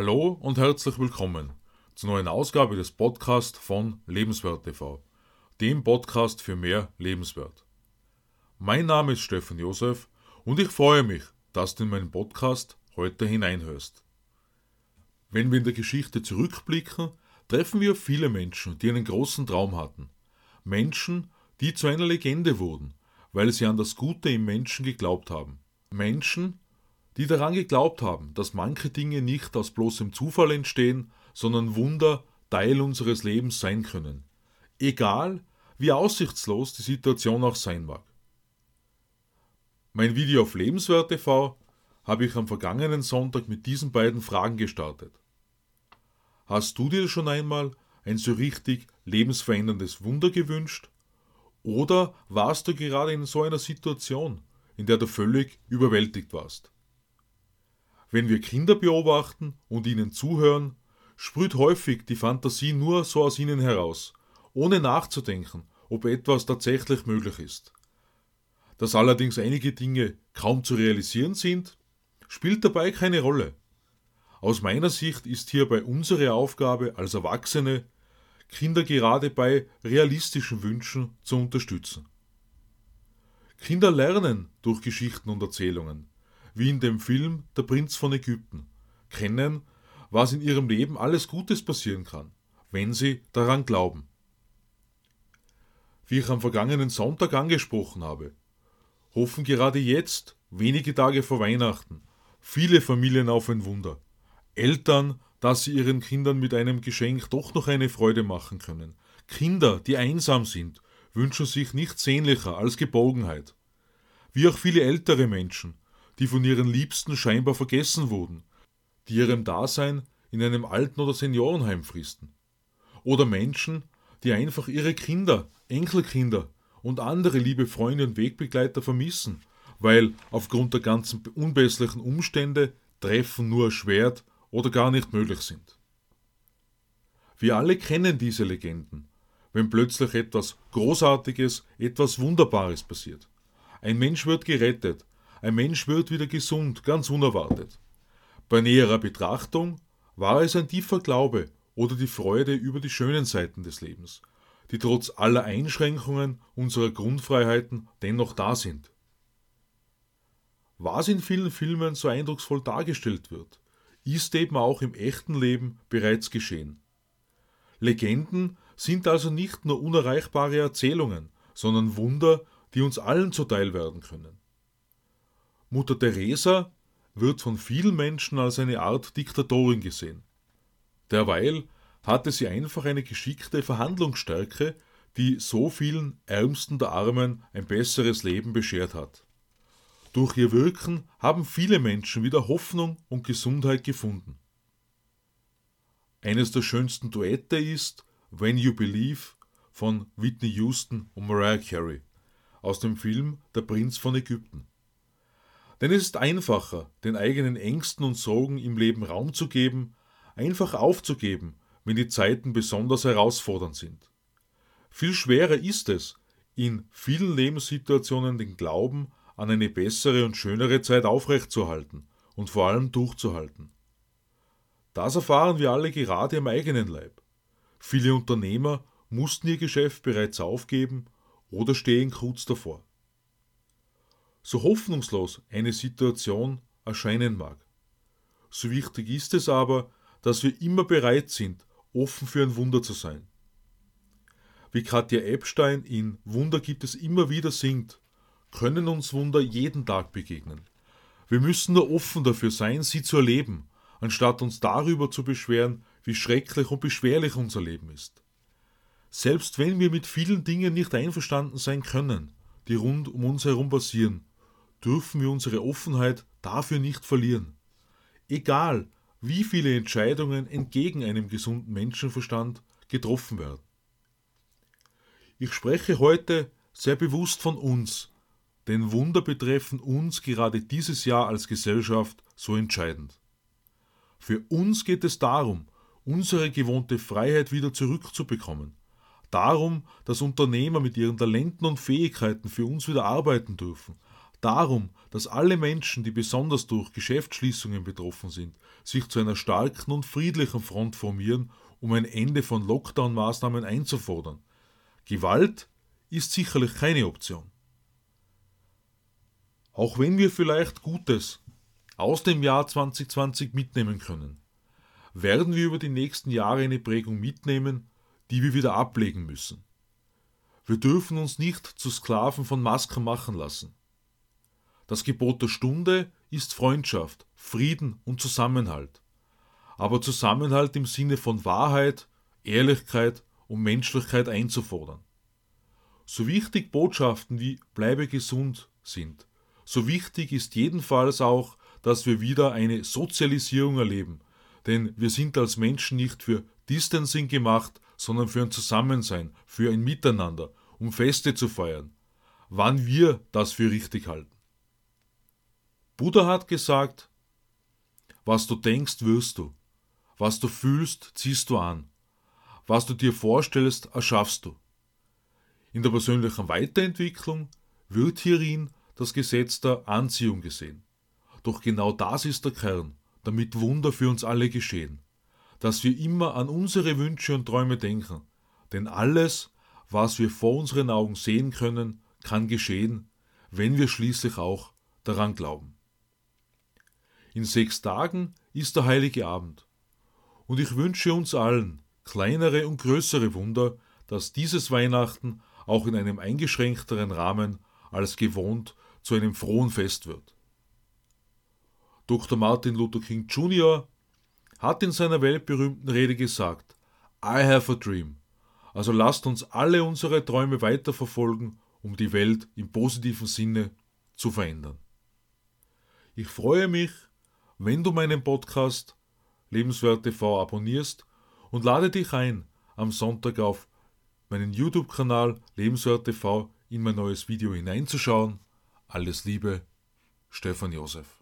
Hallo und herzlich willkommen zur neuen Ausgabe des Podcasts von Lebenswert TV, dem Podcast für mehr Lebenswert. Mein Name ist Stefan Josef und ich freue mich, dass du in meinen Podcast heute hineinhörst. Wenn wir in der Geschichte zurückblicken, treffen wir viele Menschen, die einen großen Traum hatten. Menschen, die zu einer Legende wurden, weil sie an das Gute im Menschen geglaubt haben. Menschen, die daran geglaubt haben, dass manche Dinge nicht aus bloßem Zufall entstehen, sondern Wunder Teil unseres Lebens sein können, egal wie aussichtslos die Situation auch sein mag. Mein Video auf Lebenswert TV habe ich am vergangenen Sonntag mit diesen beiden Fragen gestartet. Hast du dir schon einmal ein so richtig lebensveränderndes Wunder gewünscht? Oder warst du gerade in so einer Situation, in der du völlig überwältigt warst? Wenn wir Kinder beobachten und ihnen zuhören, sprüht häufig die Fantasie nur so aus ihnen heraus, ohne nachzudenken, ob etwas tatsächlich möglich ist. Dass allerdings einige Dinge kaum zu realisieren sind, spielt dabei keine Rolle. Aus meiner Sicht ist hierbei unsere Aufgabe als Erwachsene, Kinder gerade bei realistischen Wünschen zu unterstützen. Kinder lernen durch Geschichten und Erzählungen wie in dem Film Der Prinz von Ägypten, kennen, was in ihrem Leben alles Gutes passieren kann, wenn sie daran glauben. Wie ich am vergangenen Sonntag angesprochen habe, hoffen gerade jetzt, wenige Tage vor Weihnachten, viele Familien auf ein Wunder. Eltern, dass sie ihren Kindern mit einem Geschenk doch noch eine Freude machen können. Kinder, die einsam sind, wünschen sich nichts sehnlicher als Geborgenheit. Wie auch viele ältere Menschen, die von ihren Liebsten scheinbar vergessen wurden, die ihrem Dasein in einem Alten- oder Seniorenheim fristen. Oder Menschen, die einfach ihre Kinder, Enkelkinder und andere liebe Freunde und Wegbegleiter vermissen, weil aufgrund der ganzen unbesslichen Umstände Treffen nur erschwert oder gar nicht möglich sind. Wir alle kennen diese Legenden, wenn plötzlich etwas Großartiges, etwas Wunderbares passiert. Ein Mensch wird gerettet, ein Mensch wird wieder gesund, ganz unerwartet. Bei näherer Betrachtung war es ein tiefer Glaube oder die Freude über die schönen Seiten des Lebens, die trotz aller Einschränkungen unserer Grundfreiheiten dennoch da sind. Was in vielen Filmen so eindrucksvoll dargestellt wird, ist eben auch im echten Leben bereits geschehen. Legenden sind also nicht nur unerreichbare Erzählungen, sondern Wunder, die uns allen zuteil werden können. Mutter Teresa wird von vielen Menschen als eine Art Diktatorin gesehen. Derweil hatte sie einfach eine geschickte Verhandlungsstärke, die so vielen Ärmsten der Armen ein besseres Leben beschert hat. Durch ihr Wirken haben viele Menschen wieder Hoffnung und Gesundheit gefunden. Eines der schönsten Duette ist When You Believe von Whitney Houston und Mariah Carey aus dem Film Der Prinz von Ägypten. Denn es ist einfacher, den eigenen Ängsten und Sorgen im Leben Raum zu geben, einfach aufzugeben, wenn die Zeiten besonders herausfordernd sind. Viel schwerer ist es, in vielen Lebenssituationen den Glauben an eine bessere und schönere Zeit aufrechtzuerhalten und vor allem durchzuhalten. Das erfahren wir alle gerade am eigenen Leib. Viele Unternehmer mussten ihr Geschäft bereits aufgeben oder stehen kurz davor so hoffnungslos eine Situation erscheinen mag. So wichtig ist es aber, dass wir immer bereit sind, offen für ein Wunder zu sein. Wie Katja Epstein in Wunder gibt es immer wieder singt, können uns Wunder jeden Tag begegnen. Wir müssen nur offen dafür sein, sie zu erleben, anstatt uns darüber zu beschweren, wie schrecklich und beschwerlich unser Leben ist. Selbst wenn wir mit vielen Dingen nicht einverstanden sein können, die rund um uns herum passieren, dürfen wir unsere Offenheit dafür nicht verlieren. Egal, wie viele Entscheidungen entgegen einem gesunden Menschenverstand getroffen werden. Ich spreche heute sehr bewusst von uns, denn Wunder betreffen uns gerade dieses Jahr als Gesellschaft so entscheidend. Für uns geht es darum, unsere gewohnte Freiheit wieder zurückzubekommen. Darum, dass Unternehmer mit ihren Talenten und Fähigkeiten für uns wieder arbeiten dürfen, darum, dass alle Menschen, die besonders durch Geschäftsschließungen betroffen sind, sich zu einer starken und friedlichen Front formieren, um ein Ende von Lockdown-Maßnahmen einzufordern. Gewalt ist sicherlich keine Option. Auch wenn wir vielleicht Gutes aus dem Jahr 2020 mitnehmen können, werden wir über die nächsten Jahre eine Prägung mitnehmen, die wir wieder ablegen müssen. Wir dürfen uns nicht zu Sklaven von Masken machen lassen. Das Gebot der Stunde ist Freundschaft, Frieden und Zusammenhalt. Aber Zusammenhalt im Sinne von Wahrheit, Ehrlichkeit und Menschlichkeit einzufordern. So wichtig Botschaften wie bleibe gesund sind, so wichtig ist jedenfalls auch, dass wir wieder eine Sozialisierung erleben, denn wir sind als Menschen nicht für Distancing gemacht, sondern für ein Zusammensein, für ein Miteinander, um Feste zu feiern, wann wir das für richtig halten. Buddha hat gesagt, was du denkst, wirst du, was du fühlst, ziehst du an, was du dir vorstellst, erschaffst du. In der persönlichen Weiterentwicklung wird hierin das Gesetz der Anziehung gesehen. Doch genau das ist der Kern, damit Wunder für uns alle geschehen, dass wir immer an unsere Wünsche und Träume denken, denn alles, was wir vor unseren Augen sehen können, kann geschehen, wenn wir schließlich auch daran glauben. In sechs Tagen ist der heilige Abend, und ich wünsche uns allen kleinere und größere Wunder, dass dieses Weihnachten auch in einem eingeschränkteren Rahmen als gewohnt zu einem frohen Fest wird. Dr. Martin Luther King Jr. hat in seiner weltberühmten Rede gesagt, I have a dream. Also lasst uns alle unsere Träume weiterverfolgen, um die Welt im positiven Sinne zu verändern. Ich freue mich, wenn du meinen Podcast Lebenswert TV abonnierst und lade dich ein, am Sonntag auf meinen YouTube-Kanal Lebenswert TV in mein neues Video hineinzuschauen. Alles Liebe, Stefan Josef.